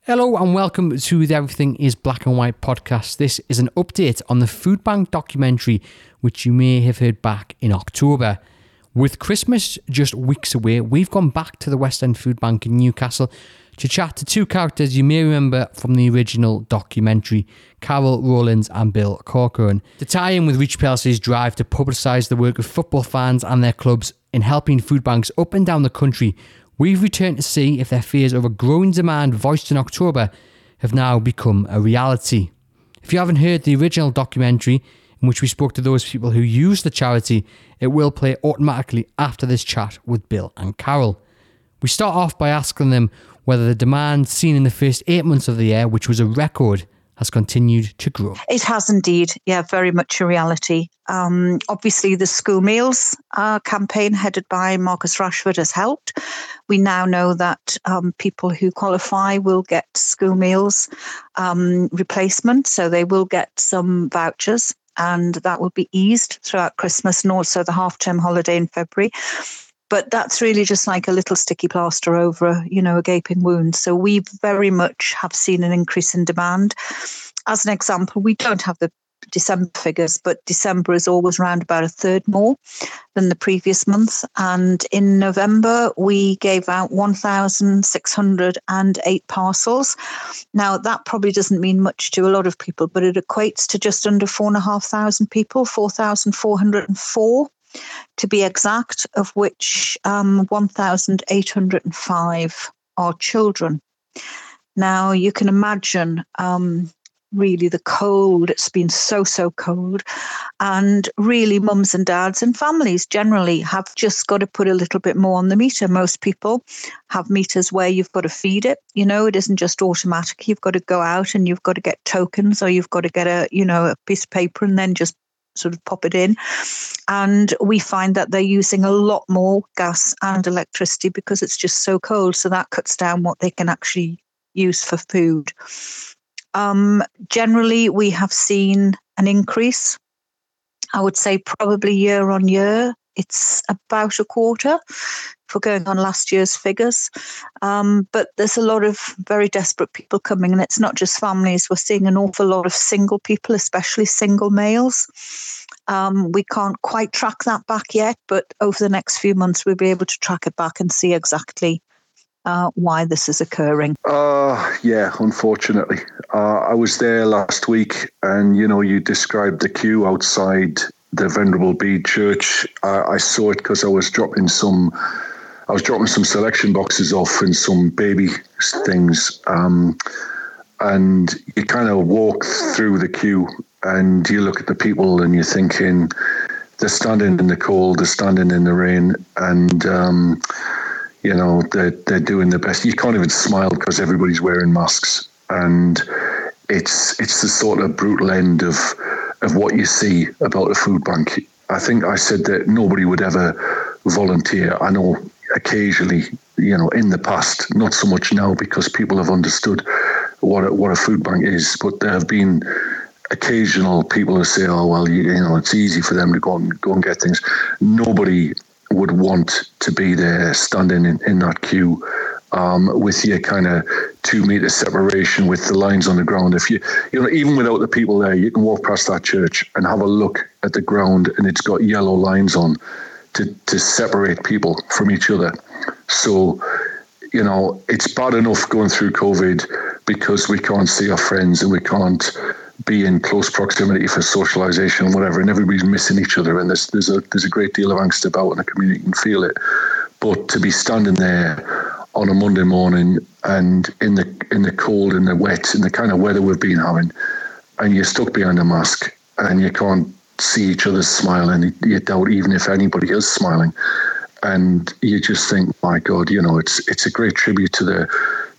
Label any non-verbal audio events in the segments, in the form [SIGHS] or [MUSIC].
Hello and welcome to the Everything is Black and White podcast. This is an update on the Food Bank documentary, which you may have heard back in October. With Christmas just weeks away, we've gone back to the West End Food Bank in Newcastle to chat to two characters you may remember from the original documentary, Carol Rowlands and Bill Corcoran. To tie in with Reach PLC's drive to publicise the work of football fans and their clubs in helping food banks up and down the country, we've returned to see if their fears over growing demand voiced in October have now become a reality. If you haven't heard the original documentary, in which we spoke to those people who use the charity, it will play automatically after this chat with Bill and Carol. We start off by asking them whether the demand seen in the first eight months of the year, which was a record, has continued to grow. It has indeed, yeah, very much a reality. Um, obviously, the school meals uh, campaign headed by Marcus Rashford has helped. We now know that um, people who qualify will get school meals um, replacement, so they will get some vouchers. And that will be eased throughout Christmas and also the half term holiday in February but that's really just like a little sticky plaster over you know a gaping wound so we very much have seen an increase in demand as an example we don't have the December figures, but December is always around about a third more than the previous month. And in November, we gave out 1,608 parcels. Now, that probably doesn't mean much to a lot of people, but it equates to just under 4,500 people, 4,404 to be exact, of which um, 1,805 are children. Now, you can imagine um, really the cold. It's been so, so cold. And really, mums and dads and families generally have just got to put a little bit more on the meter. Most people have meters where you've got to feed it. You know, it isn't just automatic. You've got to go out and you've got to get tokens or you've got to get a, you know, a piece of paper and then just sort of pop it in. And we find that they're using a lot more gas and electricity because it's just so cold. So that cuts down what they can actually use for food. Um, generally, we have seen an increase. I would say probably year on year, it's about a quarter for going on last year's figures. Um, but there's a lot of very desperate people coming, and it's not just families. We're seeing an awful lot of single people, especially single males. Um, we can't quite track that back yet, but over the next few months, we'll be able to track it back and see exactly uh, why this is occurring? Uh, yeah, unfortunately. Uh, I was there last week, and you know, you described the queue outside the Venerable Bede Church. I saw it because I was dropping some. I was dropping some selection boxes off and some baby things, um, and you kind of walk through the queue, and you look at the people, and you're thinking, they're standing in the cold, they're standing in the rain, and um, you know they're they're doing their best. You can't even smile because everybody's wearing masks, and it's it's the sort of brutal end of of what you see about a food bank. I think I said that nobody would ever volunteer. I know occasionally, you know, in the past, not so much now because people have understood what a, what a food bank is, but there have been occasional people who say, "Oh well, you, you know, it's easy for them to go and go and get things." Nobody would want to be there standing in, in that queue um, with your kind of two meter separation with the lines on the ground. If you, you know, even without the people there, you can walk past that church and have a look at the ground and it's got yellow lines on to, to separate people from each other. So, you know, it's bad enough going through COVID because we can't see our friends and we can't be in close proximity for socialization and whatever, and everybody's missing each other, and there's there's a there's a great deal of angst about, and the community can feel it. But to be standing there on a Monday morning and in the in the cold and the wet and the kind of weather we've been having, and you're stuck behind a mask and you can't see each other smiling, you doubt even if anybody is smiling, and you just think, my God, you know, it's it's a great tribute to the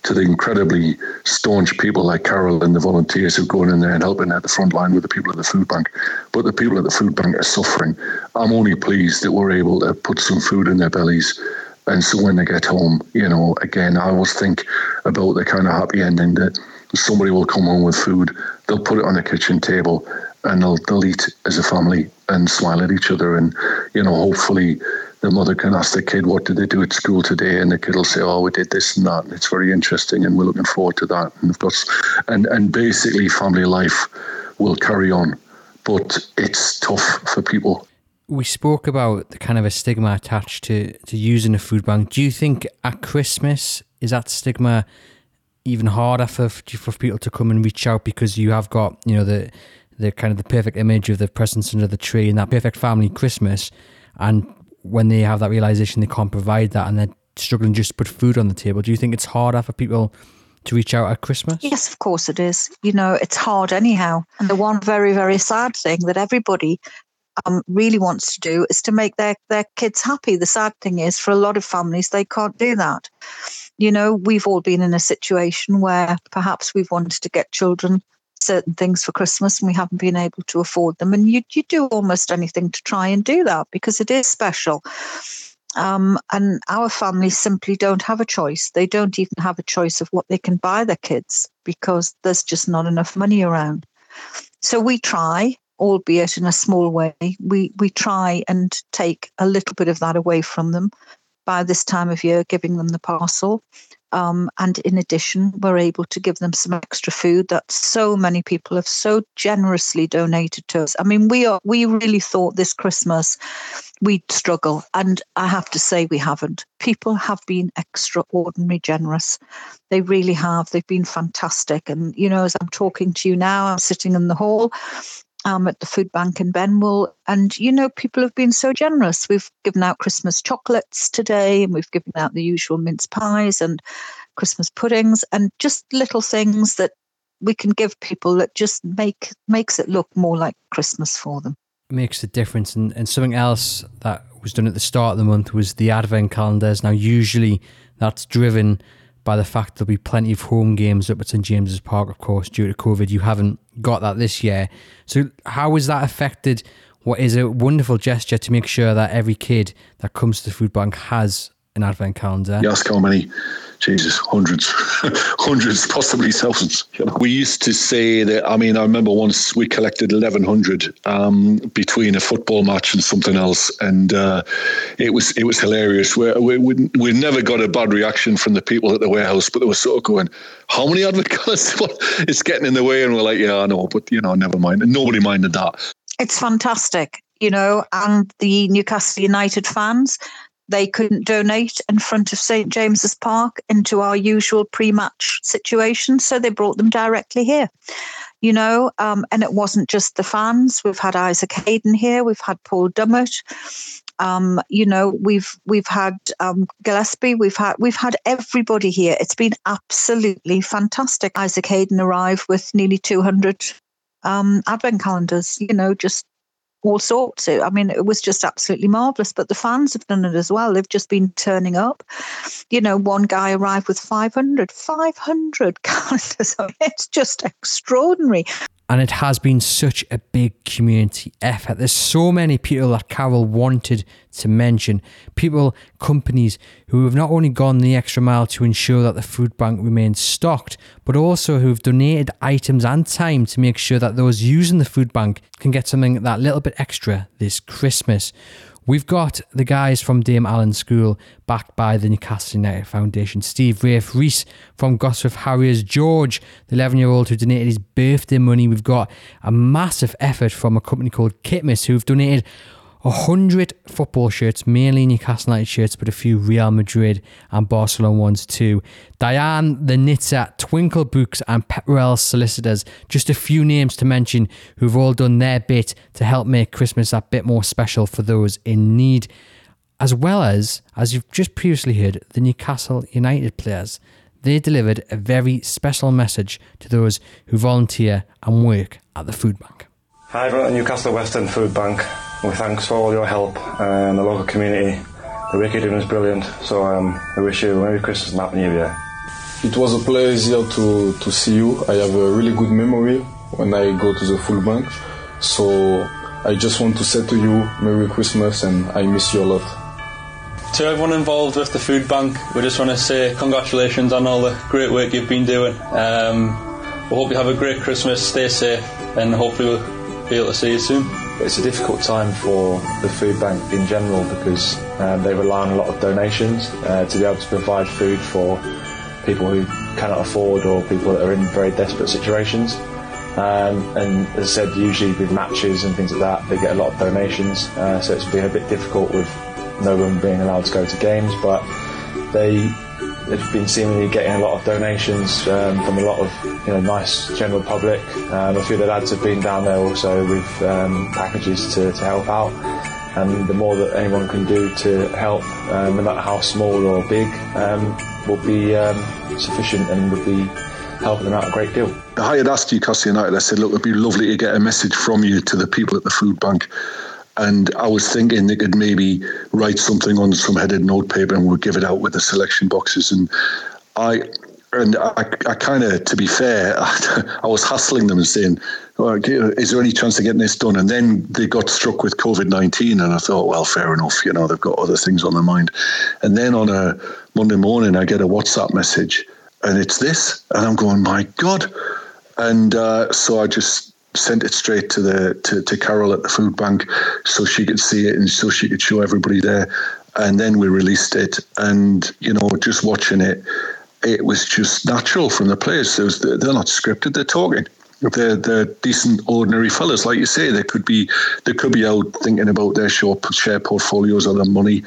to the incredibly staunch people like Carol and the volunteers who are going in there and helping at the front line with the people at the food bank. But the people at the food bank are suffering. I'm only pleased that we're able to put some food in their bellies. And so when they get home, you know, again, I always think about the kind of happy ending that somebody will come home with food, they'll put it on the kitchen table, and they'll, they'll eat as a family and smile at each other. And, you know, hopefully the mother can ask the kid, what did they do at school today? And the kid will say, oh, we did this and that. And it's very interesting. And we're looking forward to that. And of course, and, and basically family life will carry on. But it's tough for people. We spoke about the kind of a stigma attached to, to using a food bank. Do you think at Christmas, is that stigma even harder for, for people to come and reach out because you have got, you know, the the kind of the perfect image of the presents under the tree and that perfect family Christmas. And when they have that realization they can't provide that and they're struggling just to put food on the table, do you think it's harder for people to reach out at Christmas? Yes, of course it is. You know, it's hard anyhow. And the one very, very sad thing that everybody um, really wants to do is to make their, their kids happy. The sad thing is, for a lot of families, they can't do that. You know, we've all been in a situation where perhaps we've wanted to get children certain things for Christmas and we haven't been able to afford them. And you, you do almost anything to try and do that because it is special. Um, and our families simply don't have a choice. They don't even have a choice of what they can buy their kids because there's just not enough money around. So we try, albeit in a small way, we, we try and take a little bit of that away from them by this time of year, giving them the parcel. Um, and in addition, we're able to give them some extra food that so many people have so generously donated to us. I mean, we are we really thought this Christmas we'd struggle, and I have to say we haven't. People have been extraordinarily generous. They really have. They've been fantastic. And you know, as I'm talking to you now, I'm sitting in the hall um, at the food bank in Benwell. And, you know, people have been so generous. We've given out Christmas chocolates today, and we've given out the usual mince pies and Christmas puddings, and just little things that we can give people that just make makes it look more like Christmas for them. Makes a difference. And, and something else that was done at the start of the month was the advent calendars. Now, usually that's driven by the fact there'll be plenty of home games up at St James's Park, of course, due to COVID. You haven't got that this year. So, how has that affected what is a wonderful gesture to make sure that every kid that comes to the food bank has an advent calendar? You ask how many Jesus, hundreds, [LAUGHS] hundreds, possibly thousands. You know, we used to say that. I mean, I remember once we collected eleven hundred um, between a football match and something else, and uh, it was it was hilarious. We, we we never got a bad reaction from the people at the warehouse, but they were sort of going, "How many advent calendars? [LAUGHS] it's getting in the way," and we're like, "Yeah, I know, but you know, never mind." And nobody minded that. It's fantastic you know, and the Newcastle United fans, they couldn't donate in front of St James's Park into our usual pre-match situation, so they brought them directly here. You know, um, and it wasn't just the fans. We've had Isaac Hayden here. We've had Paul Dummett. Um, you know, we've we've had um, Gillespie. We've had we've had everybody here. It's been absolutely fantastic. Isaac Hayden arrived with nearly 200 um, advent calendars. You know, just all sorts. I mean, it was just absolutely marvelous. But the fans have done it as well. They've just been turning up. You know, one guy arrived with 500, 500 [LAUGHS] calendars. it's just extraordinary and it has been such a big community effort. There's so many people that Carol wanted to mention. People, companies who have not only gone the extra mile to ensure that the food bank remains stocked, but also who have donated items and time to make sure that those using the food bank can get something that little bit extra this Christmas. We've got the guys from Dame Allen School, backed by the Newcastle United Foundation. Steve Rafe Reese from Gosforth Harriers. George, the 11 year old who donated his birthday money. We've got a massive effort from a company called Kitmas who've donated 100 football shirts, mainly Newcastle United shirts, but a few Real Madrid and Barcelona ones too. Diane the Knitter, Twinkle Books, and Pepperell Solicitors, just a few names to mention who've all done their bit to help make Christmas a bit more special for those in need. As well as, as you've just previously heard, the Newcastle United players. They delivered a very special message to those who volunteer and work at the food bank. Hi, everyone Newcastle Western Food Bank. We thanks for all your help and the local community. The work you're doing is brilliant. So um, we wish you a Merry Christmas and Happy New Year. It was a pleasure to, to see you. I have a really good memory when I go to the food bank. So I just want to say to you Merry Christmas and I miss you a lot. To everyone involved with the food bank, we just want to say congratulations on all the great work you've been doing. Um, we hope you have a great Christmas, stay safe, and hopefully we'll be able to see you soon. It's a difficult time for the food bank in general because um, they rely on a lot of donations uh, to be able to provide food for people who cannot afford or people that are in very desperate situations. Um, and as I said, usually with matches and things like that, they get a lot of donations, uh, so it's been a bit difficult with no one being allowed to go to games. But they they've been seemingly getting a lot of donations um, from a lot of you know nice general public. Um, a few of the lads have been down there also with um, packages to, to help out. And the more that anyone can do to help, um, no matter how small or big, um, will be um, sufficient and would be helping them out a great deal. I had asked you, Newcastle United, I said, look, it'd be lovely to get a message from you to the people at the food bank. And I was thinking they could maybe write something on some headed notepaper and we'll give it out with the selection boxes. And I and I, I kind of, to be fair, [LAUGHS] I, was hassling them and saying, oh, "Is there any chance of getting this done?" And then they got struck with COVID nineteen, and I thought, "Well, fair enough. You know, they've got other things on their mind." And then on a Monday morning, I get a WhatsApp message and it's this, and I'm going, my God. And uh, so I just sent it straight to the to, to Carol at the food bank so she could see it and so she could show everybody there. And then we released it, and you know, just watching it, it was just natural from the players. Was, they're not scripted; they're talking. They're, they're decent, ordinary fellas, like you say. They could be they could be out thinking about their share portfolios or their money.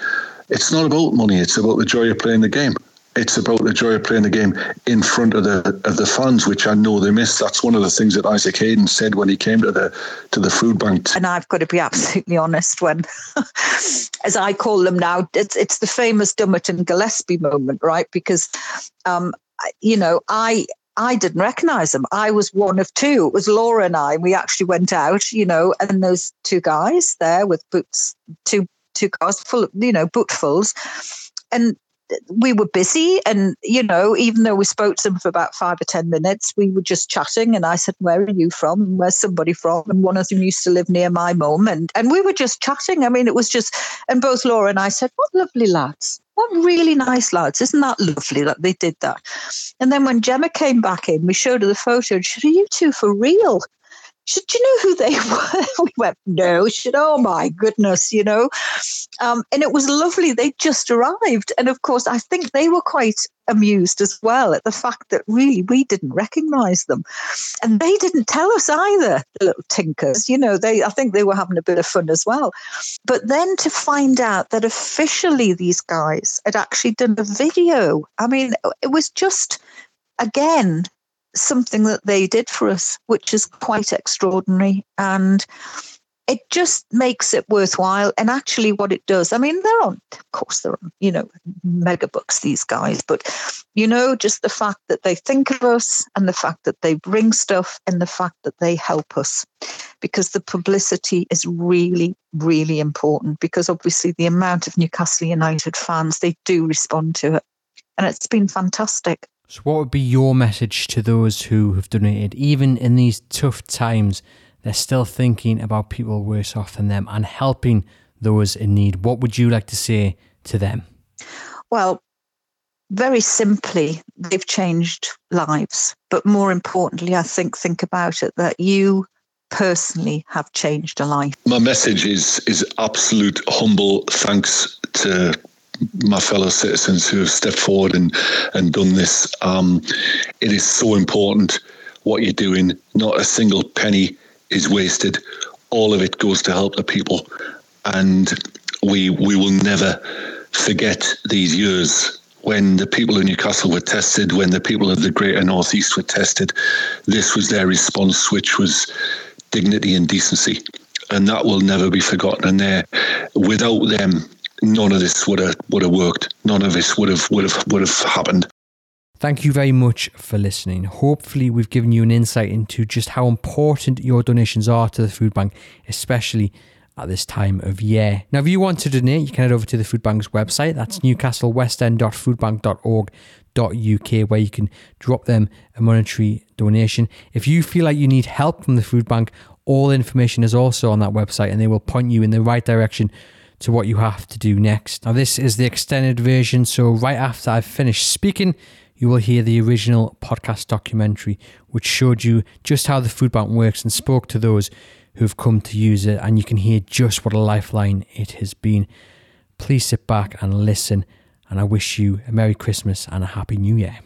It's not about money; it's about the joy of playing the game it's about the joy of playing the game in front of the of the fans, which I know they miss. That's one of the things that Isaac Hayden said when he came to the to the food bank. And I've got to be absolutely honest when, [LAUGHS] as I call them now, it's it's the famous Dummett and Gillespie moment, right? Because, um, you know, I I didn't recognize them. I was one of two. It was Laura and I. We actually went out, you know, and those two guys there with boots, two two cars full of, you know, bootfuls. And we were busy and you know even though we spoke to them for about five or ten minutes we were just chatting and i said where are you from? And where's somebody from? And one of them used to live near my mum and, and we were just chatting. I mean it was just and both laura and i said what lovely lads. What really nice lads. Isn't that lovely that they did that? And then when gemma came back in we showed her the photo and she said are you two for real Do you know who they [LAUGHS] were? we went, No. Said, Oh my goodness, you know. Um, and it was lovely. They just arrived. And of course, I think they were quite amused as well at the fact that really we didn't recognize them. And they didn't tell us either, the little tinkers. You know, they I think they were having a bit of fun as well. But then to find out that officially these guys had actually done a video, I mean, it was just again something that they did for us, which is quite extraordinary. And it just makes it worthwhile. And actually, what it does, I mean, they're on, of course, they're on, you know, mega books, these guys, but, you know, just the fact that they think of us and the fact that they bring stuff and the fact that they help us because the publicity is really, really important because obviously the amount of Newcastle United fans, they do respond to it. And it's been fantastic. So, what would be your message to those who have donated, even in these tough times? They're still thinking about people worse off than them and helping those in need. What would you like to say to them? Well, very simply, they've changed lives. But more importantly, I think think about it that you personally have changed a life. My message is is absolute humble thanks to my fellow citizens who have stepped forward and, and done this. Um, it is so important what you're doing. Not a single penny is wasted. All of it goes to help the people. And we we will never forget these years when the people of Newcastle were tested, when the people of the Greater Northeast were tested. This was their response, which was dignity and decency. And that will never be forgotten. And there, without them, none of this would have would have worked. None of this would have would have would have happened. Thank you very much for listening. Hopefully, we've given you an insight into just how important your donations are to the food bank, especially at this time of year. Now, if you want to donate, you can head over to the Food Bank's website. That's newcastlewestend.foodbank.org.uk, where you can drop them a monetary donation. If you feel like you need help from the food bank, all information is also on that website and they will point you in the right direction to what you have to do next. Now, this is the extended version, so right after I've finished speaking, you will hear the original podcast documentary, which showed you just how the food bank works and spoke to those who've come to use it, and you can hear just what a lifeline it has been. Please sit back and listen, and I wish you a Merry Christmas and a Happy New Year.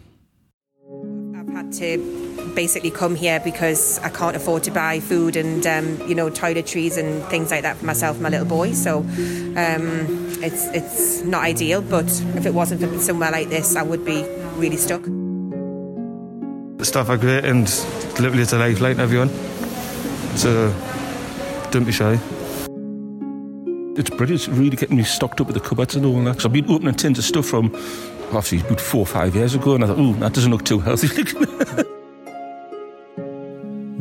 I've had to basically come here because I can't afford to buy food and um, you know toiletries and things like that for myself and my little boy. So um, it's it's not ideal. But if it wasn't for somewhere like this, I would be really stuck. The staff are great and literally it's a lifeline to everyone. So don't be shy. It's brilliant. It's really getting me stocked up with the cupboards and all that. So I've been opening tins of stuff from obviously four or five years ago, and I thought, ooh, that doesn't look too healthy.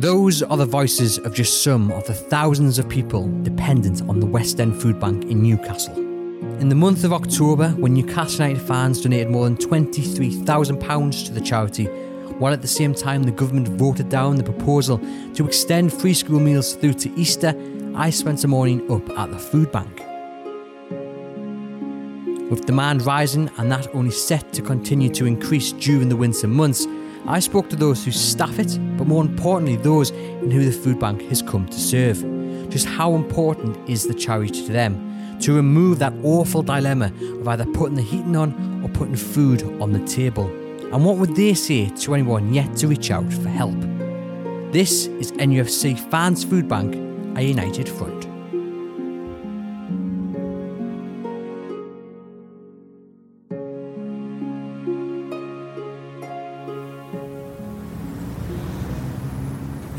Those are the voices of just some of the thousands of people dependent on the West End Food Bank in Newcastle. In the month of October, when Newcastle United fans donated more than £23,000 to the charity, while at the same time the government voted down the proposal to extend free school meals through to Easter, I spent a morning up at the food bank. With demand rising and that only set to continue to increase during the winter months, I spoke to those who staff it, but more importantly, those in who the food bank has come to serve. Just how important is the charity to them? To remove that awful dilemma of either putting the heating on or putting food on the table. And what would they say to anyone yet to reach out for help? This is NUFC Fans Food Bank, a united front.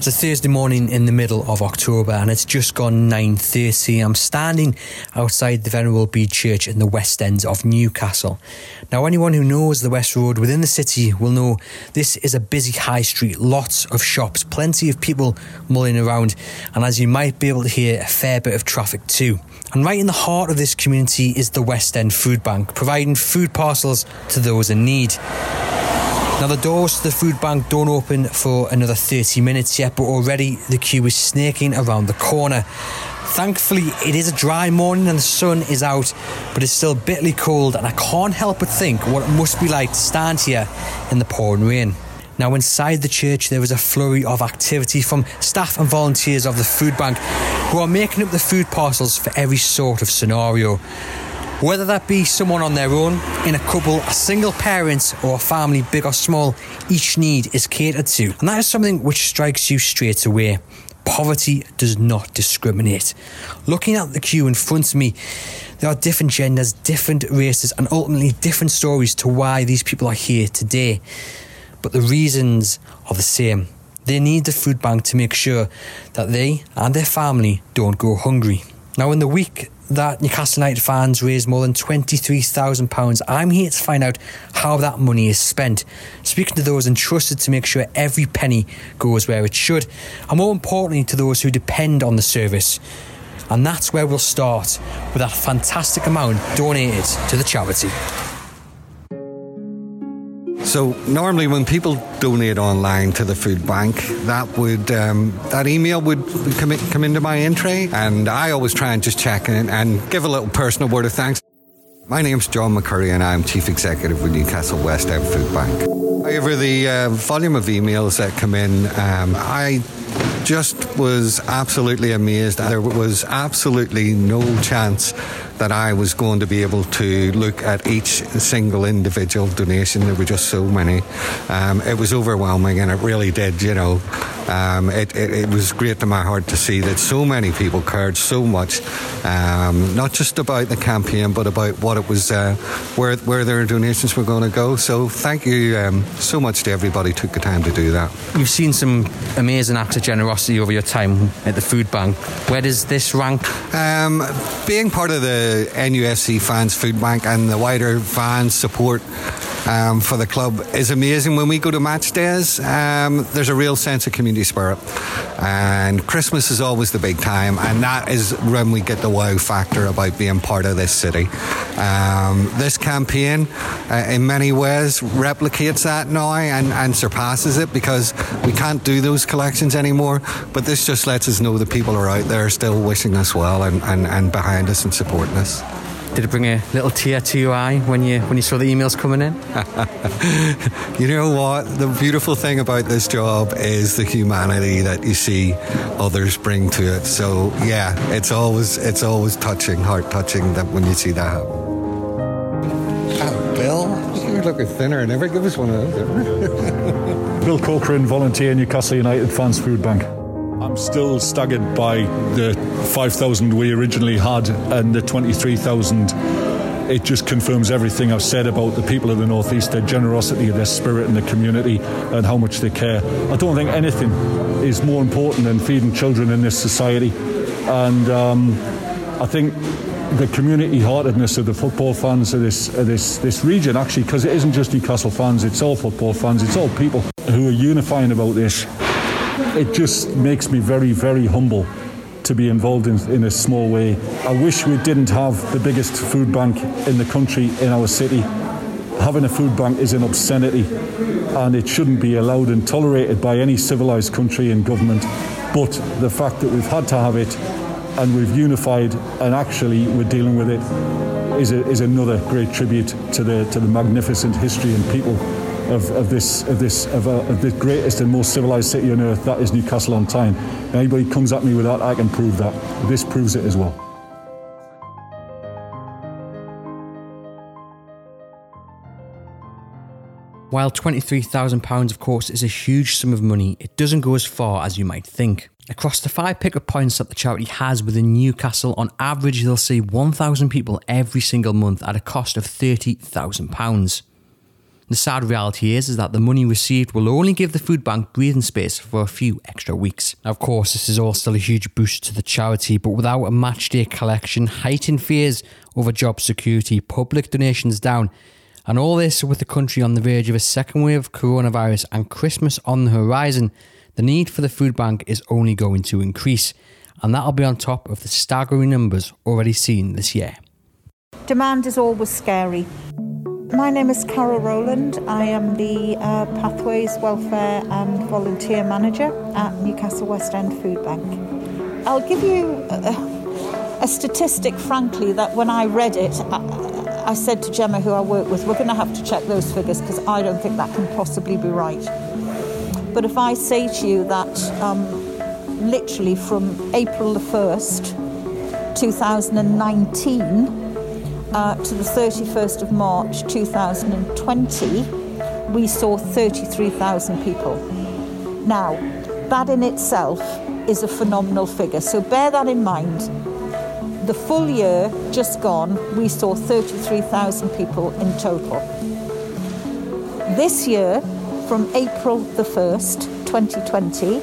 It's a Thursday morning in the middle of October and it's just gone 9.30. I'm standing outside the Venerable Bede Church in the West End of Newcastle. Now anyone who knows the West Road within the city will know this is a busy high street, lots of shops, plenty of people mulling around and as you might be able to hear, a fair bit of traffic too. And right in the heart of this community is the West End Food Bank, providing food parcels to those in need. Now, the doors to the food bank don't open for another 30 minutes yet, but already the queue is snaking around the corner. Thankfully, it is a dry morning and the sun is out, but it's still bitterly cold, and I can't help but think what it must be like to stand here in the pouring rain. Now, inside the church, there is a flurry of activity from staff and volunteers of the food bank who are making up the food parcels for every sort of scenario. Whether that be someone on their own, in a couple, a single parent, or a family, big or small, each need is catered to. And that is something which strikes you straight away. Poverty does not discriminate. Looking at the queue in front of me, there are different genders, different races, and ultimately different stories to why these people are here today. But the reasons are the same. They need the food bank to make sure that they and their family don't go hungry. Now, in the week that Newcastle United fans raised more than £23,000. I'm here to find out how that money is spent, speaking to those entrusted to make sure every penny goes where it should, and more importantly, to those who depend on the service. And that's where we'll start with that fantastic amount donated to the charity. So normally, when people donate online to the food bank, that would um, that email would come, in, come into my entry, and I always try and just check in and give a little personal word of thanks. My name's John McCurry, and I'm Chief Executive with Newcastle West End Food Bank. However, the uh, volume of emails that come in, um, I just was absolutely amazed. There was absolutely no chance that I was going to be able to look at each single individual donation. There were just so many. Um, it was overwhelming, and it really did, you know. Um, it, it, it, was great to my heart to see that so many people cared so much, um, not just about the campaign, but about what it was, uh, where where their donations were going to go. So thank you um, so much to everybody who took the time to do that. You've seen some amazing acts of generosity over your time at the food bank. Where does this rank? Um, being part of the NUFC Fans Food Bank and the wider fans support um, for the club is amazing. When we go to match days, um, there's a real sense of community spirit. And Christmas is always the big time, and that is when we get the wow factor about being part of this city. Um, this campaign, uh, in many ways, replicates that now and, and surpasses it because we can't do those collections anymore. But this just lets us know that people are out there still wishing us well and, and, and behind us and supporting us. Did it bring a little tear to your eye when you when you saw the emails coming in? [LAUGHS] you know what? The beautiful thing about this job is the humanity that you see others bring to it. So yeah, it's always it's always touching, heart touching that when you see that happen. Oh, Bill, you're looking thinner. and never give us one of those. [LAUGHS] Bill Corcoran, volunteer Newcastle United Fans Food Bank. I'm still staggered by the 5,000 we originally had and the 23,000. It just confirms everything I've said about the people of the Northeast, their generosity, their spirit in the community, and how much they care. I don't think anything is more important than feeding children in this society. And um, I think the community heartedness of the football fans of this of this this region actually because it isn't just Newcastle fans it's all football fans it's all people who are unifying about this it just makes me very, very humble to be involved in, in a small way. I wish we didn't have the biggest food bank in the country, in our city. Having a food bank is an obscenity and it shouldn't be allowed and tolerated by any civilised country and government. But the fact that we've had to have it and we've unified and actually we're dealing with it is, a, is another great tribute to the, to the magnificent history and people of, of this of this of, uh, of, the greatest and most civilized city on earth. That is Newcastle on Tyne. Anybody comes at me with that, I can prove that. This proves it as well. While £23,000, of course, is a huge sum of money, it doesn't go as far as you might think. Across the five pickup points that the charity has within Newcastle, on average, they'll see 1,000 people every single month at a cost of £30,000. The sad reality is, is that the money received will only give the food bank breathing space for a few extra weeks. Now, of course, this is all still a huge boost to the charity, but without a match day collection, heightened fears over job security, public donations down, and all this with the country on the verge of a second wave of coronavirus and Christmas on the horizon, the need for the food bank is only going to increase, and that'll be on top of the staggering numbers already seen this year. Demand is always scary. My name is Carol Rowland. I am the uh, Pathways Welfare and Volunteer Manager at Newcastle West End Food Bank. I'll give you a, a statistic, frankly, that when I read it, I, I said to Gemma, who I work with, we're going to have to check those figures because I don't think that can possibly be right. But if I say to you that um, literally from April the 1st, 2019, uh, to the 31st of March 2020, we saw 33,000 people. Now, that in itself is a phenomenal figure, so bear that in mind. The full year just gone, we saw 33,000 people in total. This year, from April the 1st, 2020,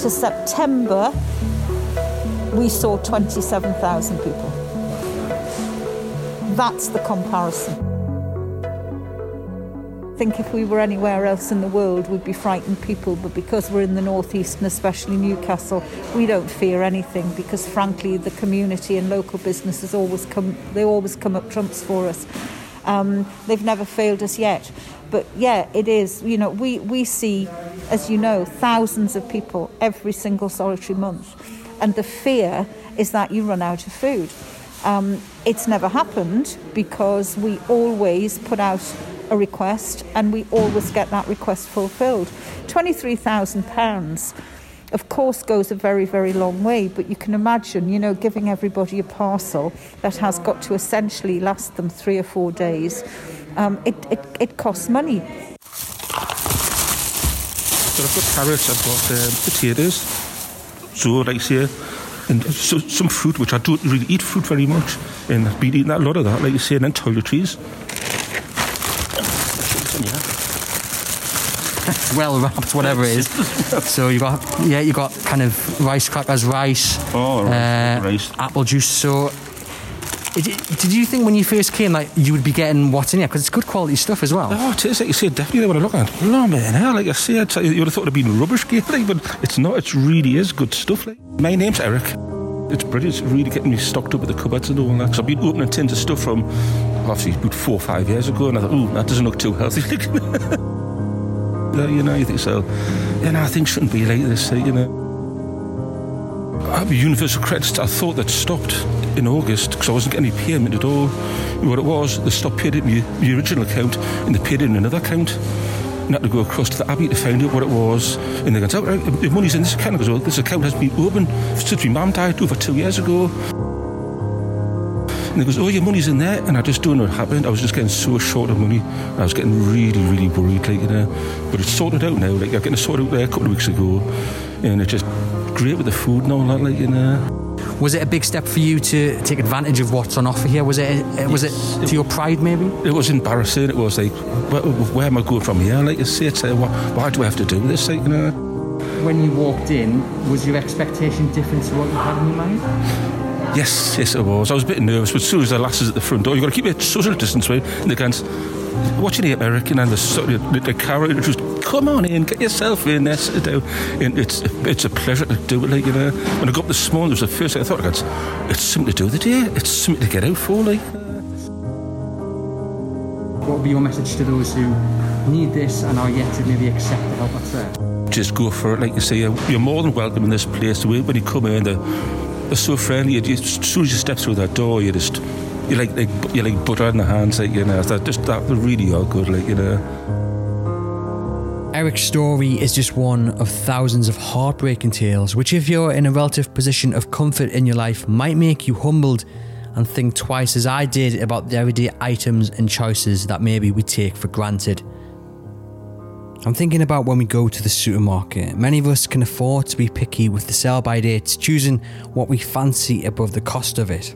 to September, we saw 27,000 people. That's the comparison. I think if we were anywhere else in the world, we'd be frightened people, but because we're in the northeast and especially Newcastle, we don't fear anything because, frankly, the community and local businesses always come. They always come up trumps for us. Um, they've never failed us yet. But yeah, it is. You know, we, we see, as you know, thousands of people every single solitary month. And the fear is that you run out of food. Um, it's never happened because we always put out a request and we always get that request fulfilled. £23,000 of course goes a very very long way but you can imagine you know giving everybody a parcel that has got to essentially last them three or four days. Um, it, it, it costs money. So I've got carrots. I've got um, potatoes so rice here and so, some fruit, which I don't really eat fruit very much, and I've been eating a lot of that, like you say, and then toiletries. [LAUGHS] well wrapped, whatever it is. [LAUGHS] so you got yeah, you got kind of rice crackers, rice, oh, uh, rice. apple juice. So Did you think when you first came like you would be getting what's in here? Because it's good quality stuff as well. Oh, it is. Like you say, definitely when I look at it. No, man, hell, like I say, you would have thought it'd been rubbish gear, [LAUGHS] like, but it's not. It really is good stuff. Like. My name's Eric. It's brilliant. It's really getting me stocked up with the cupboards and all that. Because I've been opening tins of stuff from, obviously, about four or five years ago, and I thought, ooh, that doesn't look too healthy. [LAUGHS] you know, you think so. You know, things shouldn't be like this, eh, you know. I have a universal Credit, I thought that stopped in August because I wasn't getting any payment at all. What it was, they stopped paying in my, original account and they paid in another account. And had to go across to the Abbey to find out what it was. And they go, oh, the money's in this account. I go, well, this account has been open since my mum died over two years ago. And he goes, oh, your money's in there. And I just don't know what happened. I was just getting so short of money. I was getting really, really worried, like, you know. But it's sorted out now. Like, I'm getting sorted out there a couple of weeks ago. And it's just great with the food and all that, like, you know. Was it a big step for you to take advantage of what's on offer here? Was it uh, was yes. it to your pride maybe? It was embarrassing. It was like, where, where am I going from here? Like you say, it's like, why do I have to do this? Like, you know. When you walked in, was your expectation different to what you had in your mind? Yes, yes, it was. I was a bit nervous, but as soon as the lasses at the front door, you've got to keep your social distance, right? And they can't watching the American and the, the, the carrot just come on in, get yourself in there, sit down. And it's it's a pleasure to do it. Like you know, when I got up this morning, it was the first thing I thought. It's, it's something to do with the day. It's something to get out for. Like. What would be your message to those who need this and are yet to maybe accept the help that's there? Just go for it. Like you say, you're more than welcome in this place. When you come in, they're, they're so friendly. as soon as you step through that door, you just you like, like you like butter in the hands, like you know. That just that really are good, like you know. Eric's story is just one of thousands of heartbreaking tales, which, if you're in a relative position of comfort in your life, might make you humbled and think twice, as I did, about the everyday items and choices that maybe we take for granted. I'm thinking about when we go to the supermarket. Many of us can afford to be picky with the sell by dates, choosing what we fancy above the cost of it.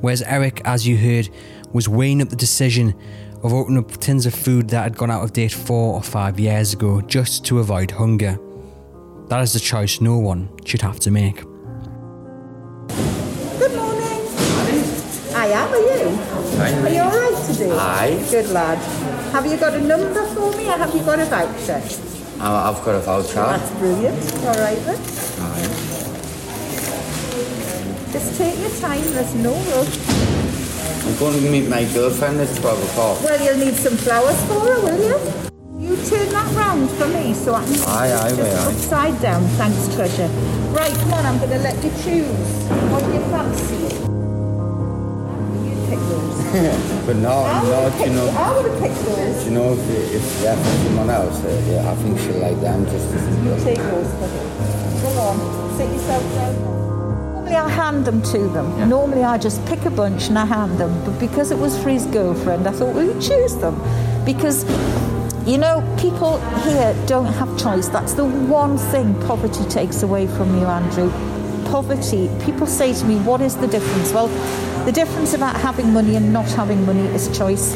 Whereas Eric, as you heard, was weighing up the decision of opening up tins of food that had gone out of date four or five years ago just to avoid hunger. That is the choice no one should have to make. Good morning. I am, are you? Hi. Are you alright today? Aye. Good lad. Have you got a number for me or have you got a voucher? I've got a voucher. That's brilliant. Alright then. Aye. Just take your time, there's no rush. I'm going to meet my girlfriend at 12 o'clock. Well, you'll need some flowers for her, will you? You turn that round for me so I can aye, aye, just aye. upside down. Thanks, treasure. Right, come on, I'm going to let you choose. What do you fancy? You pick those. [LAUGHS] but no, I no, pick, you know. I would have picked those. You know if, if they're for someone else, uh, yeah, I think she'll like them just as You take those for her. Come on, sit yourself down. Normally I hand them to them. Yeah. Normally I just pick a bunch and I hand them. But because it was for his girlfriend, I thought, well, you choose them. Because, you know, people here don't have choice. That's the one thing poverty takes away from you, Andrew. Poverty, people say to me, what is the difference? Well, the difference about having money and not having money is choice.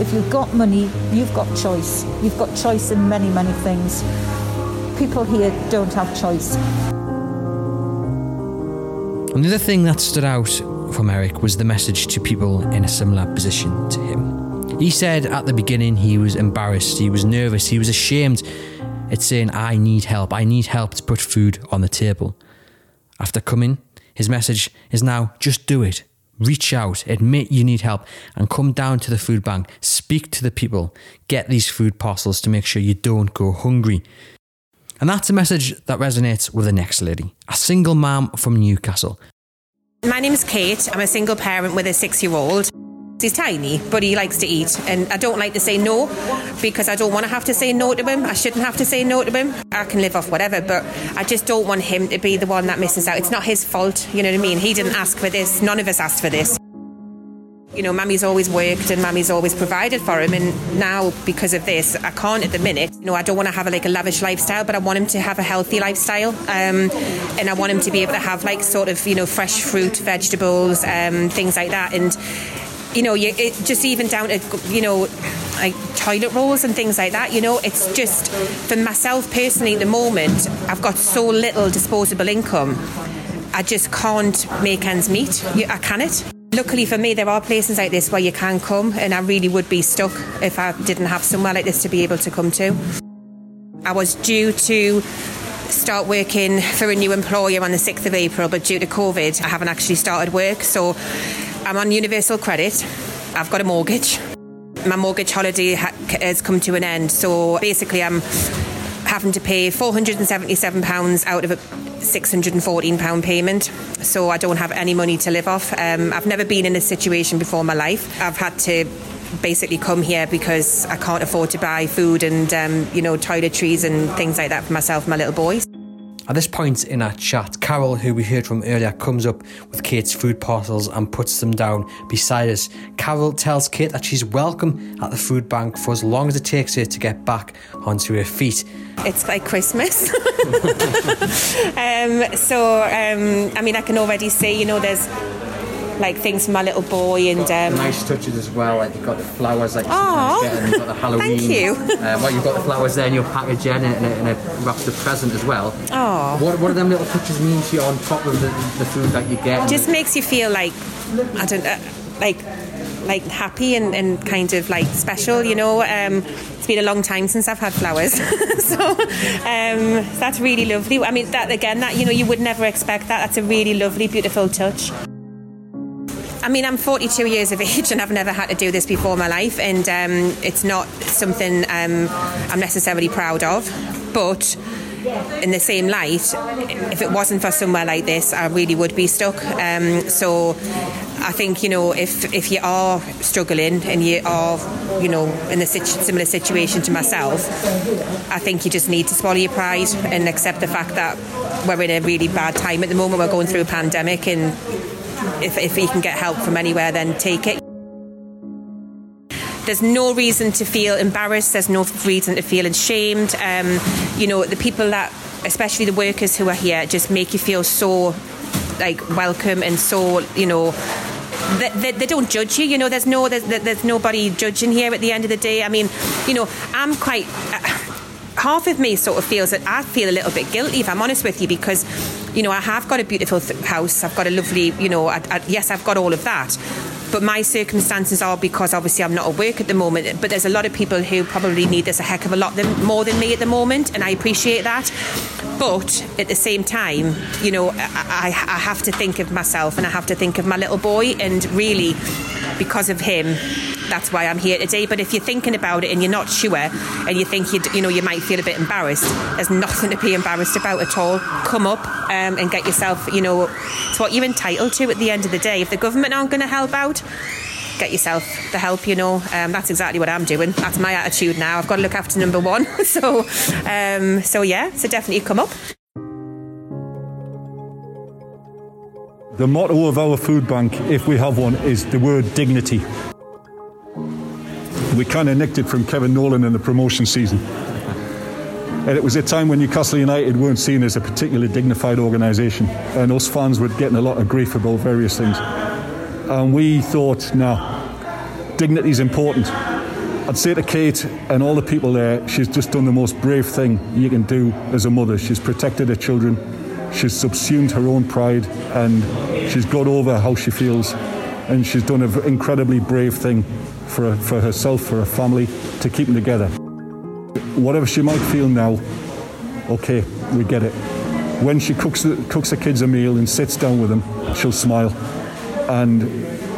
If you've got money, you've got choice. You've got choice in many, many things. People here don't have choice. Another thing that stood out from Eric was the message to people in a similar position to him. He said at the beginning he was embarrassed, he was nervous, he was ashamed at saying, I need help, I need help to put food on the table. After coming, his message is now just do it. Reach out, admit you need help, and come down to the food bank. Speak to the people. Get these food parcels to make sure you don't go hungry. And that's a message that resonates with the next lady, a single mom from Newcastle. My name is Kate. I'm a single parent with a six year old. He's tiny, but he likes to eat. And I don't like to say no because I don't want to have to say no to him. I shouldn't have to say no to him. I can live off whatever, but I just don't want him to be the one that misses out. It's not his fault, you know what I mean? He didn't ask for this. None of us asked for this. You know, Mammy's always worked and Mammy's always provided for him. And now, because of this, I can't at the minute. You know, I don't want to have a, like a lavish lifestyle, but I want him to have a healthy lifestyle. Um, and I want him to be able to have like sort of, you know, fresh fruit, vegetables, um, things like that. And, you know, you, it, just even down to, you know, like toilet rolls and things like that. You know, it's just for myself personally at the moment, I've got so little disposable income. I just can't make ends meet. I can it. Luckily for me, there are places like this where you can come, and I really would be stuck if I didn't have somewhere like this to be able to come to. I was due to start working for a new employer on the 6th of April, but due to COVID, I haven't actually started work. So I'm on universal credit. I've got a mortgage. My mortgage holiday ha- has come to an end. So basically, I'm having to pay £477 out of a £614 payment. So I don't have any money to live off. Um, I've never been in this situation before in my life. I've had to basically come here because I can't afford to buy food and um, you know toiletries and things like that for myself and my little boys. At this point in our chat, Carol, who we heard from earlier, comes up with Kate's food parcels and puts them down beside us. Carol tells Kate that she's welcome at the food bank for as long as it takes her to get back onto her feet. It's like Christmas. [LAUGHS] um, so, um, I mean, I can already see, you know, there's like things for my little boy and um, nice touches as well. Like you've got the flowers, like Aw, you get, and you've got the [LAUGHS] Halloween. thank you. Uh, well, you've got the flowers there in your package, and it, and it, and it wraps present as well. Aw. What, what do them little touches mean to you on top of the, the food that you get? It just makes you feel like I don't know, like like happy and, and kind of like special, you know. Um, it's been a long time since I've had flowers, [LAUGHS] so um, that's really lovely. I mean, that again, that you know, you would never expect that. That's a really lovely, beautiful touch. I mean, I'm 42 years of [LAUGHS] age and I've never had to do this before in my life, and um, it's not something um, I'm necessarily proud of. But in the same light, if it wasn't for somewhere like this, I really would be stuck. Um, so I think you know if if you are struggling and you are you know in a situ- similar situation to myself, I think you just need to swallow your pride and accept the fact that we're in a really bad time at the moment. We're going through a pandemic and if, if you can get help from anywhere, then take it. There's no reason to feel embarrassed. There's no reason to feel ashamed. Um, you know, the people that, especially the workers who are here, just make you feel so like welcome and so you know. They, they, they don't judge you, you know. There's no, there's, there's nobody judging here. At the end of the day, I mean, you know, I'm quite. Uh, half of me sort of feels that I feel a little bit guilty, if I'm honest with you, because, you know, I have got a beautiful th- house. I've got a lovely, you know, I, I, yes, I've got all of that. But my circumstances are because obviously I'm not at work at the moment. But there's a lot of people who probably need this a heck of a lot more than me at the moment, and I appreciate that. But at the same time, you know, I, I, have to think of myself and I have to think of my little boy, and really, because of him, that's why I'm here today. But if you're thinking about it and you're not sure, and you think you you know you might feel a bit embarrassed, there's nothing to be embarrassed about at all. Come up um, and get yourself, you know, it's what you're entitled to at the end of the day. If the government aren't going to help out, get yourself the help. You know, um, that's exactly what I'm doing. That's my attitude now. I've got to look after number one. [LAUGHS] so, um, so yeah, so definitely come up. The motto of our food bank, if we have one, is the word dignity. We kind of nicked it from Kevin Nolan in the promotion season. And it was a time when Newcastle United weren't seen as a particularly dignified organisation, and us fans were getting a lot of grief about various things. And we thought, no, dignity is important. I'd say to Kate and all the people there, she's just done the most brave thing you can do as a mother. She's protected her children, she's subsumed her own pride, and she's got over how she feels. And she's done an incredibly brave thing for, for herself, for her family, to keep them together. Whatever she might feel now, okay, we get it. When she cooks, the, cooks her kids a meal and sits down with them, she'll smile and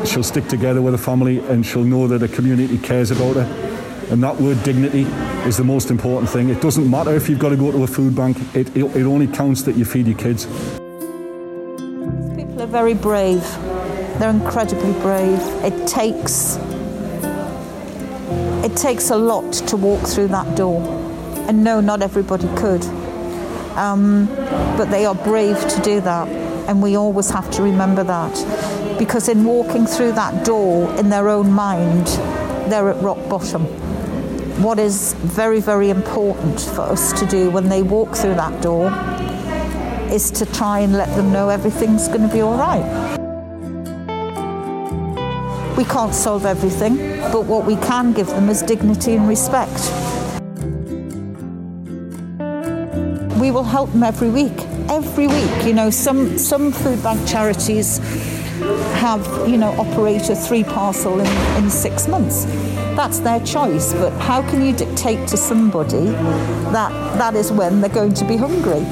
she'll stick together with her family and she'll know that the community cares about her. And that word dignity is the most important thing. It doesn't matter if you've got to go to a food bank, it, it, it only counts that you feed your kids. People are very brave. They're incredibly brave. It takes it takes a lot to walk through that door. And no, not everybody could. Um, but they are brave to do that. And we always have to remember that. Because in walking through that door in their own mind, they're at rock bottom. What is very, very important for us to do when they walk through that door is to try and let them know everything's going to be all right. We can't solve everything, but what we can give them is dignity and respect. We will help them every week. Every week, you know, some some food bank charities have, you know, operate a three parcel in, in six months. That's their choice. But how can you dictate to somebody that that is when they're going to be hungry?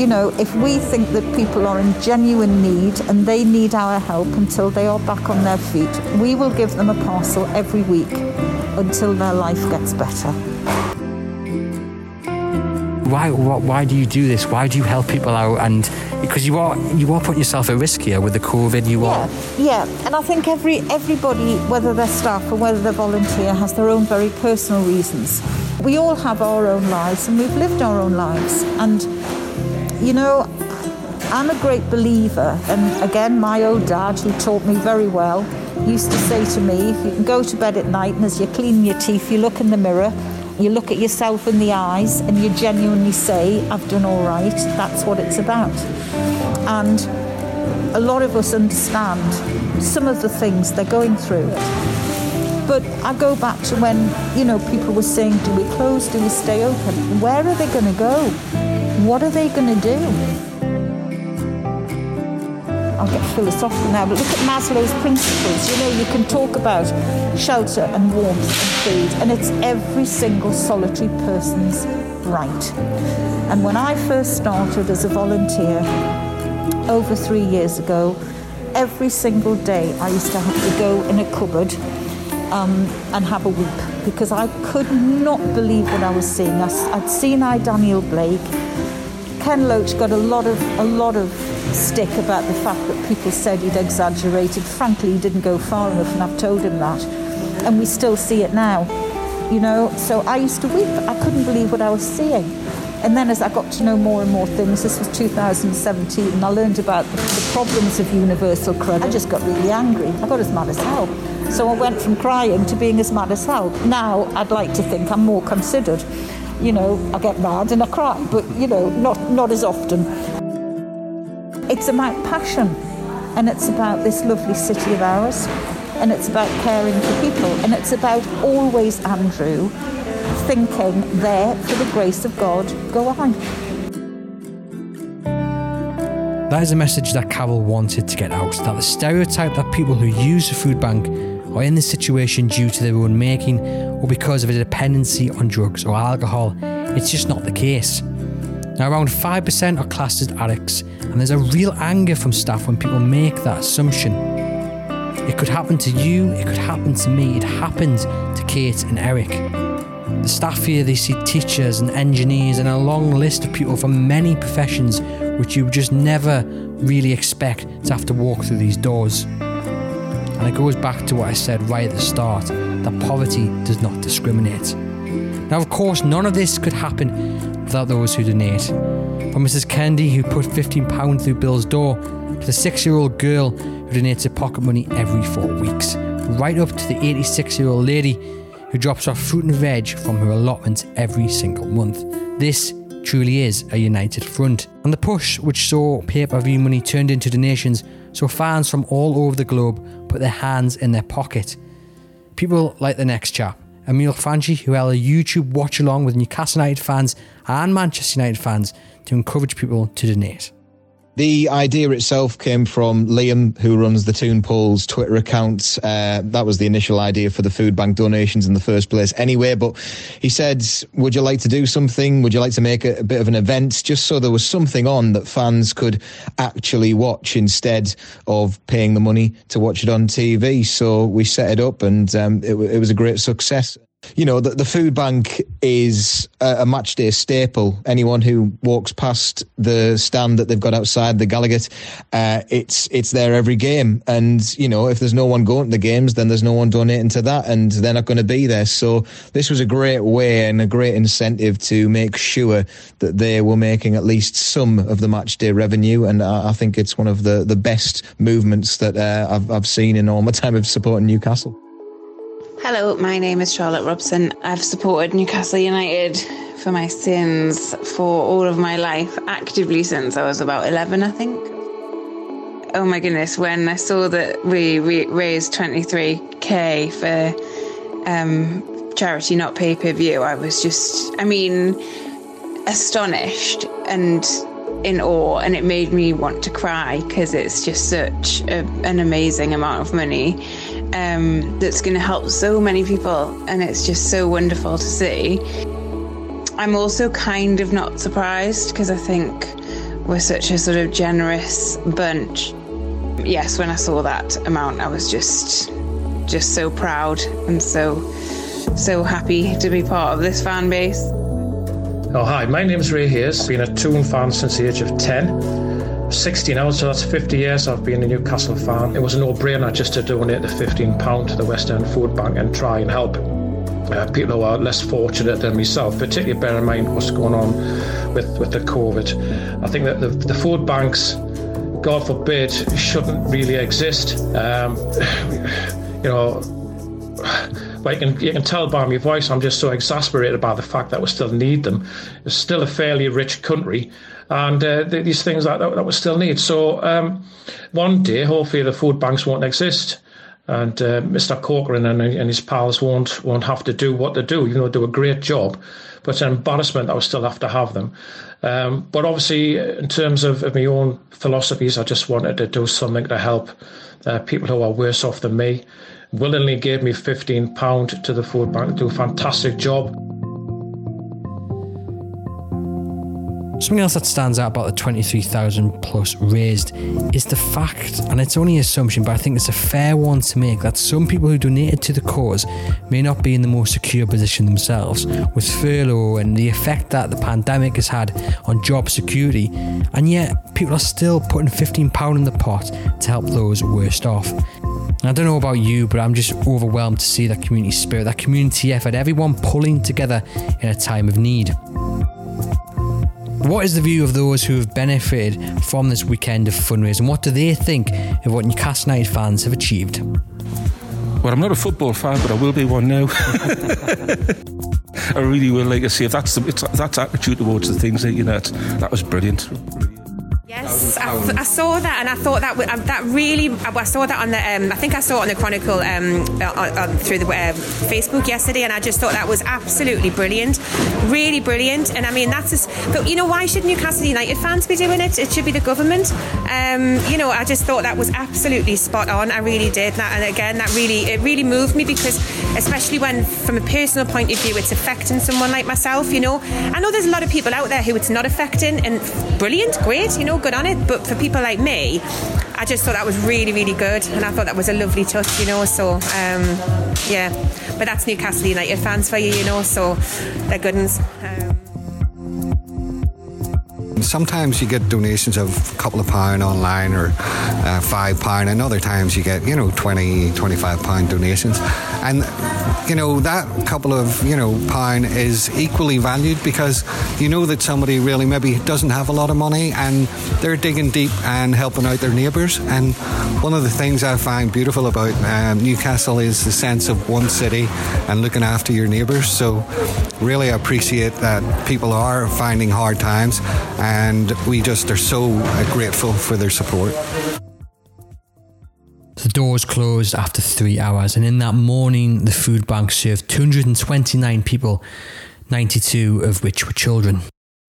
You know, if we think that people are in genuine need and they need our help until they are back on their feet, we will give them a parcel every week until their life gets better why, why, do you do this? Why do you help people out? And because you are you are putting yourself at risk here with the COVID. You yeah, are. Yeah, and I think every everybody, whether they're staff or whether they're volunteer, has their own very personal reasons. We all have our own lives, and we've lived our own lives. And you know, I'm a great believer. And again, my old dad, who taught me very well, used to say to me, if you can go to bed at night and as you're cleaning your teeth, you look in the mirror you look at yourself in the eyes and you genuinely say, I've done all right, that's what it's about. And a lot of us understand some of the things they're going through. But I go back to when, you know, people were saying, do we close, do we stay open? Where are they going to go? What are they going to do? I'll get philosophical now, but look at Maslow's principles. You know, you can talk about shelter and warmth and food, and it's every single solitary person's right. And when I first started as a volunteer over three years ago, every single day I used to have to go in a cupboard um, and have a weep because I could not believe what I was seeing. I, would seen I Daniel Blake. Ken Loach got a lot of a lot of stick about the fact that people said he'd exaggerated. Frankly, he didn't go far enough, and I've told him that. And we still see it now, you know. So I used to weep. I couldn't believe what I was seeing. And then as I got to know more and more things, this was 2017, and I learned about the problems of universal credit. I just got really angry. I got as mad as hell. So I went from crying to being as mad as hell. Now I'd like to think I'm more considered. You know, I get mad and I cry, but you know, not not as often. It's about passion and it's about this lovely city of ours and it's about caring for people and it's about always, Andrew, thinking there for the grace of God, go on. That is a message that Carol wanted to get out that the stereotype that people who use a food bank are in this situation due to their own making or because of a dependency on drugs or alcohol, it's just not the case. Now, around 5% are classed as addicts, and there's a real anger from staff when people make that assumption. It could happen to you, it could happen to me, it happened to Kate and Eric. The staff here, they see teachers and engineers and a long list of people from many professions which you just never really expect to have to walk through these doors. And it goes back to what I said right at the start that poverty does not discriminate. Now, of course, none of this could happen without those who donate. From Mrs. Kennedy, who put £15 through Bill's door, to the six year old girl who donates her pocket money every four weeks, right up to the 86 year old lady who drops off fruit and veg from her allotment every single month. This truly is a united front. And the push, which saw pay per view money turned into donations, saw fans from all over the globe put their hands in their pocket. People like the next chap, Emil Franchi, who held a YouTube watch along with Newcastle United fans and Manchester United fans to encourage people to donate. The idea itself came from Liam, who runs the Toon Polls Twitter account. Uh, that was the initial idea for the food bank donations in the first place, anyway. But he said, Would you like to do something? Would you like to make a, a bit of an event just so there was something on that fans could actually watch instead of paying the money to watch it on TV? So we set it up and um, it, it was a great success. You know, the, the food bank is a, a match day staple. Anyone who walks past the stand that they've got outside the Gallowgate, uh, it's it's there every game. And you know, if there's no one going to the games, then there's no one donating to that, and they're not going to be there. So this was a great way and a great incentive to make sure that they were making at least some of the match day revenue. And I, I think it's one of the the best movements that uh, I've I've seen in all my time of supporting Newcastle. Hello, my name is Charlotte Robson. I've supported Newcastle United for my sins for all of my life, actively since I was about 11, I think. Oh my goodness, when I saw that we, raised 23k for um, charity, not pay per view, I was just, I mean, astonished and in awe and it made me want to cry because it's just such a, an amazing amount of money um, that's going to help so many people and it's just so wonderful to see. I'm also kind of not surprised because I think we're such a sort of generous bunch. Yes, when I saw that amount, I was just just so proud and so so happy to be part of this fan base. Oh, hi, my name's Ray Hayes. Been a Toon fan since the age of 10. 16 now, so that's 50 years I've been a Newcastle fan. It was a no-brainer just to donate the £15 to the West End Food Bank and try and help uh, people who are less fortunate than myself, particularly bear in mind what's going on with, with the COVID. I think that the, the food banks, God forbid, shouldn't really exist. Um, [SIGHS] you know, [SIGHS] but you can, you can tell by my voice, I'm just so exasperated by the fact that we still need them. It's still a fairly rich country, and uh, these things that, that, that we still need. So um, one day, hopefully, the food banks won't exist. And uh, Mr. Corcoran and, and his pals won't won't have to do what they do, though they do a great job. But it's an embarrassment that we still have to have them. Um, but obviously, in terms of, of, my own philosophies, I just wanted to do something to help uh, people who are worse off than me willingly gave me £15 to the food bank do a fantastic job. Something else that stands out about the 23,000 plus raised is the fact, and it's only assumption, but I think it's a fair one to make, that some people who donated to the cause may not be in the most secure position themselves, with furlough and the effect that the pandemic has had on job security, and yet people are still putting £15 in the pot to help those worst off. I don't know about you, but I'm just overwhelmed to see that community spirit, that community effort, everyone pulling together in a time of need. What is the view of those who have benefited from this weekend of fundraising? What do they think of what Newcastle United fans have achieved? Well, I'm not a football fan, but I will be one now. [LAUGHS] I really will like to see if that's the, that's attitude towards the things that you know that was brilliant. Yes, I, I, saw that, and I thought that um, that really. I saw that on the. Um, I think I saw it on the Chronicle um, on, on, through the uh, Facebook yesterday, and I just thought that was absolutely brilliant, really brilliant. And I mean, that's just. But you know, why should Newcastle United fans be doing it? It should be the government. Um, you know, I just thought that was absolutely spot on. I really did. That, and again, that really it really moved me because, especially when, from a personal point of view, it's affecting someone like myself. You know, I know there's a lot of people out there who it's not affecting, and brilliant, great. You know good on it. But for people like me, I just thought that was really, really good, and I thought that was a lovely touch, you know. So, um, yeah, but that's Newcastle United fans for you, you know. So they're good ones. Um, Sometimes you get donations of a couple of pound online or uh, five pound, and other times you get, you know, 20, 25 pound donations. And, you know, that couple of, you know, pound is equally valued because you know that somebody really maybe doesn't have a lot of money and they're digging deep and helping out their neighbours. And one of the things I find beautiful about um, Newcastle is the sense of one city and looking after your neighbours. So, really appreciate that people are finding hard times and we just are so grateful for their support. The doors closed after three hours, and in that morning, the food bank served 229 people, 92 of which were children.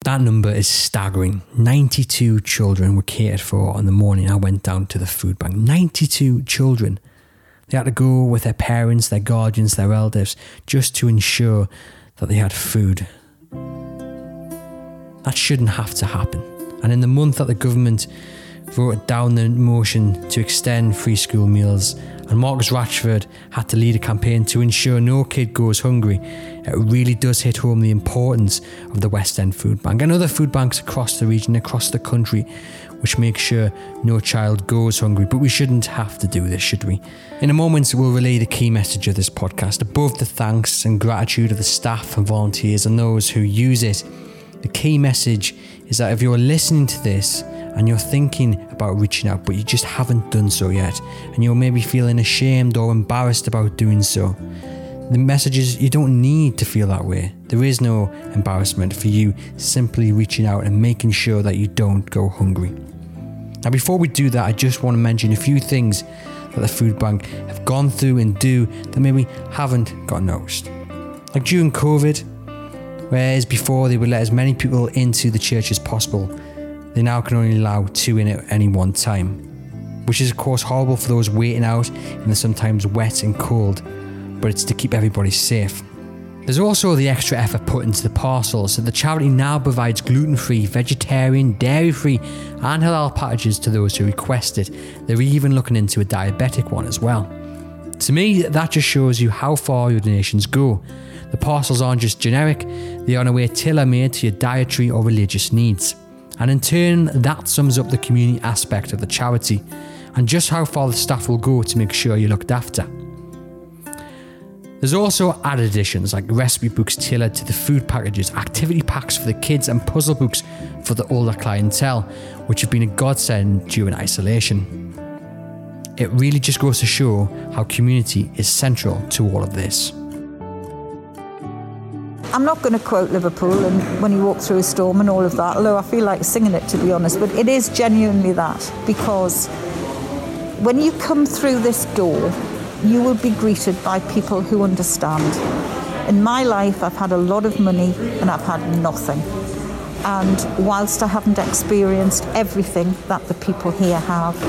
That number is staggering. 92 children were catered for on the morning I went down to the food bank. 92 children. They had to go with their parents, their guardians, their elders, just to ensure that they had food. That shouldn't have to happen. And in the month that the government voted down the motion to extend free school meals, and Marcus Rashford had to lead a campaign to ensure no kid goes hungry, it really does hit home the importance of the West End Food Bank and other food banks across the region, across the country, which make sure no child goes hungry. But we shouldn't have to do this, should we? In a moment, we'll relay the key message of this podcast above the thanks and gratitude of the staff and volunteers and those who use it the key message is that if you're listening to this and you're thinking about reaching out, but you just haven't done so yet, and you're maybe feeling ashamed or embarrassed about doing so, the message is you don't need to feel that way. There is no embarrassment for you simply reaching out and making sure that you don't go hungry. Now, before we do that, I just want to mention a few things that the food bank have gone through and do that maybe haven't got noticed. Like during COVID, Whereas before they would let as many people into the church as possible, they now can only allow two in at any one time, which is, of course, horrible for those waiting out in the sometimes wet and cold, but it's to keep everybody safe. There's also the extra effort put into the parcels, so the charity now provides gluten free, vegetarian, dairy free, and halal packages to those who request it. They're even looking into a diabetic one as well. To me, that just shows you how far your donations go. The parcels aren't just generic, they are in a way tailor made to your dietary or religious needs. And in turn, that sums up the community aspect of the charity and just how far the staff will go to make sure you're looked after. There's also added additions like recipe books tailored to the food packages, activity packs for the kids, and puzzle books for the older clientele, which have been a godsend during isolation. It really just goes to show how community is central to all of this. I'm not going to quote Liverpool and when you walk through a storm and all of that, although I feel like singing it to be honest, but it is genuinely that because when you come through this door, you will be greeted by people who understand. In my life, I've had a lot of money and I've had nothing. And whilst I haven't experienced everything that the people here have,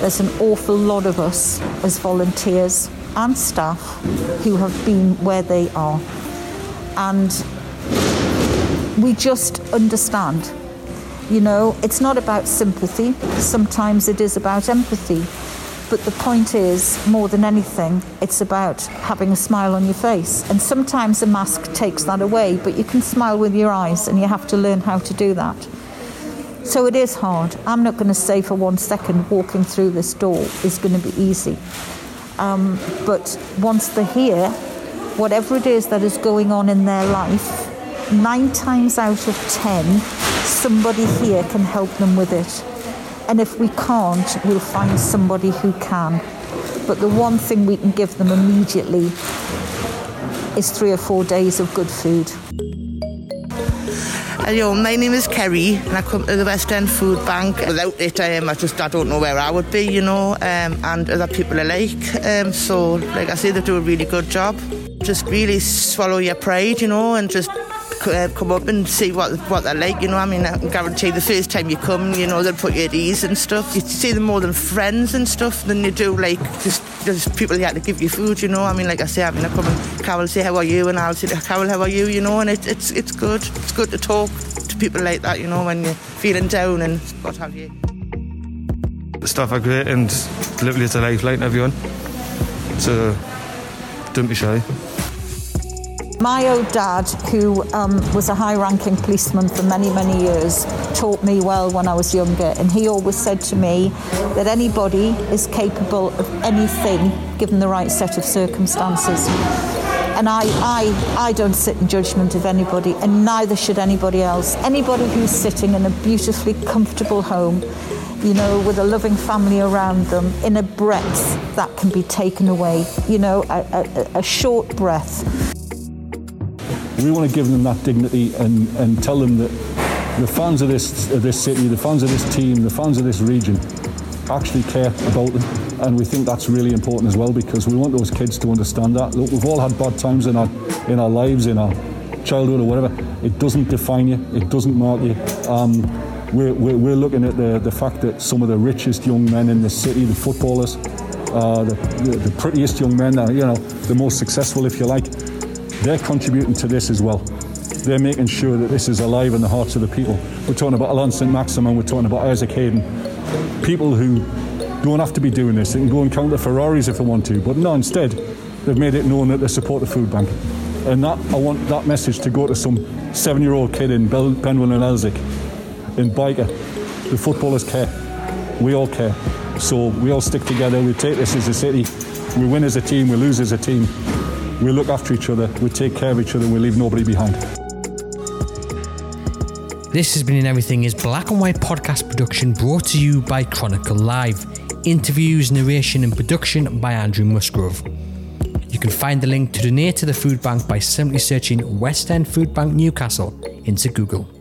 there's an awful lot of us as volunteers and staff who have been where they are and we just understand. You know, it's not about sympathy, sometimes it is about empathy. But the point is, more than anything, it's about having a smile on your face. And sometimes a mask takes that away, but you can smile with your eyes, and you have to learn how to do that. So it is hard. I'm not going to say for one second walking through this door is going to be easy. Um, but once they're here, whatever it is that is going on in their life, nine times out of ten, somebody here can help them with it. And if we can't, we'll find somebody who can. But the one thing we can give them immediately is three or four days of good food. Hello, my name is Kerry and I come to the West End Food Bank. Without it, um, I just I don't know where I would be, you know, um, and other people alike. Um, so, like I say, they do a really good job. Just really swallow your pride, you know, and just uh, come up and see what what they're like. You know, I mean, I guarantee the first time you come, you know, they'll put you at ease and stuff. You see them more than friends and stuff than you do like just just people here to give you food. You know, I mean, like I say, I mean, I come and Carol say how are you, and I'll say Carol how are you, you know, and it, it's it's good. It's good to talk to people like that, you know, when you're feeling down and what have you. The staff are great and literally it's a lifeline, everyone. So don't be shy. My old dad, who um, was a high ranking policeman for many, many years, taught me well when I was younger. And he always said to me that anybody is capable of anything given the right set of circumstances. And I, I, I don't sit in judgment of anybody, and neither should anybody else. Anybody who's sitting in a beautifully comfortable home, you know, with a loving family around them, in a breath that can be taken away, you know, a, a, a short breath. We want to give them that dignity and, and tell them that the fans of this, of this city, the fans of this team, the fans of this region actually care about them. And we think that's really important as well because we want those kids to understand that. Look, we've all had bad times in our, in our lives, in our childhood or whatever. It doesn't define you, it doesn't mark you. Um, we're, we're, we're, looking at the, the fact that some of the richest young men in the city, the footballers, uh, the, the, prettiest young men, uh, you know, the most successful, if you like, they're contributing to this as well. They're making sure that this is alive in the hearts of the people. We're talking about Allan St. Maximin, we're talking about Isaac Hayden. People who don't have to be doing this. They can go and count the Ferraris if they want to. But no, instead, they've made it known that they support the food bank. And that I want that message to go to some seven-year-old kid in Bel- and Elswick, in Byker. The footballers care. We all care. So we all stick together. We take this as a city. We win as a team. We lose as a team. We look after each other. We take care of each other. We leave nobody behind. This has been an Everything is Black and White podcast production brought to you by Chronicle Live. Interviews, narration, and production by Andrew Musgrove. You can find the link to donate to the food bank by simply searching West End Food Bank Newcastle into Google.